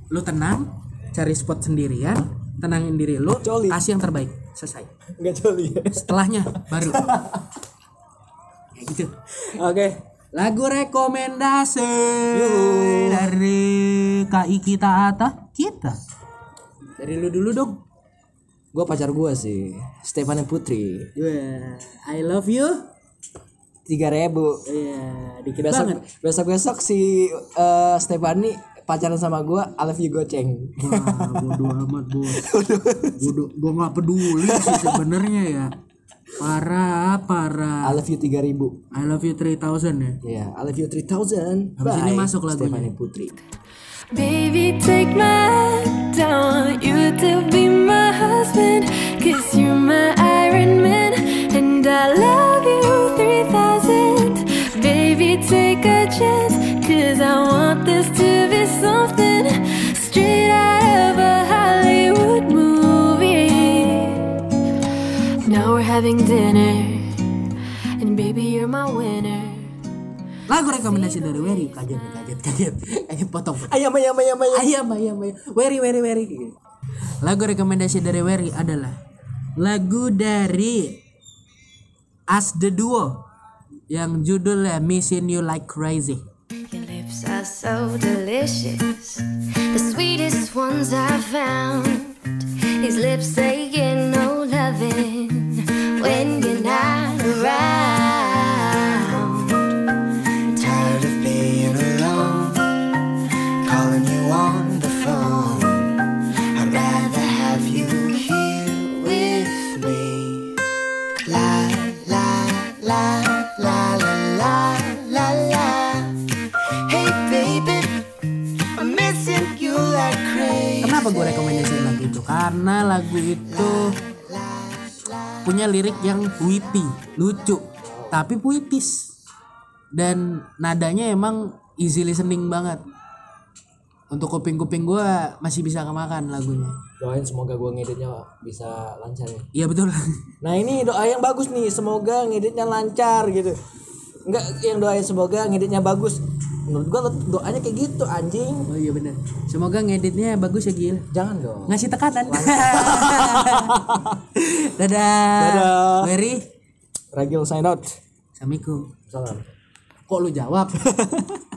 Lu tenang, cari spot sendirian, tenangin diri Coli. kasih yang terbaik. Selesai. nggak (laughs) ya Setelahnya baru. Kayak gitu. oke Lagu rekomendasi dari KI kita Ata kita. Dari lu dulu dong. gue pacar gue sih Stefani Putri Yeah, I love you. tiga ribu Iya, dikit besok banget. besok besok si eh, Stefani pacaran sama gue I love you goceng Wah, bodo amat bos. (laughs) Bodo, gua nggak peduli sih sebenarnya ya. Parah, I parah. love you tiga ribu I love you 3000 ya. ya I love you 3000 Habis ini masuk lagunya. Stefani Putri Baby, take my hand. I want you to be my husband. Cause you're my Iron Man. And I love having dinner. And baby, you're my winner. Lagu rekomendasi dari Wery kaget kaget kaget. (laughs) Kaget potong. ayam ayam ayam ayam Ayam ayam ayam. Wery Wery Wery. Lagu rekomendasi dari Wery adalah lagu dari As the Duo yang judulnya Missing You Like Crazy. Your lips are so delicious, the sweetest ones I found. These lips they Kenapa gue rekomendasiin lagu itu? Karena lagu itu punya lirik yang witty, lucu, tapi puitis. Dan nadanya emang easy listening banget. Untuk kuping-kuping gue masih bisa kemakan lagunya. doain semoga gue ngeditnya bisa lancar ya Iya betul. nah ini doa yang bagus nih semoga ngeditnya lancar gitu Enggak yang doain semoga ngeditnya bagus menurut gue doanya kayak gitu anjing Oh iya benar. Semoga ngeditnya bagus ya Gil. jangan dong Ngasih tekanan. (laughs) Dadah. Dadah. Wery. Ragil sign out Assalamualaikum. salam Kok lu jawab? (laughs)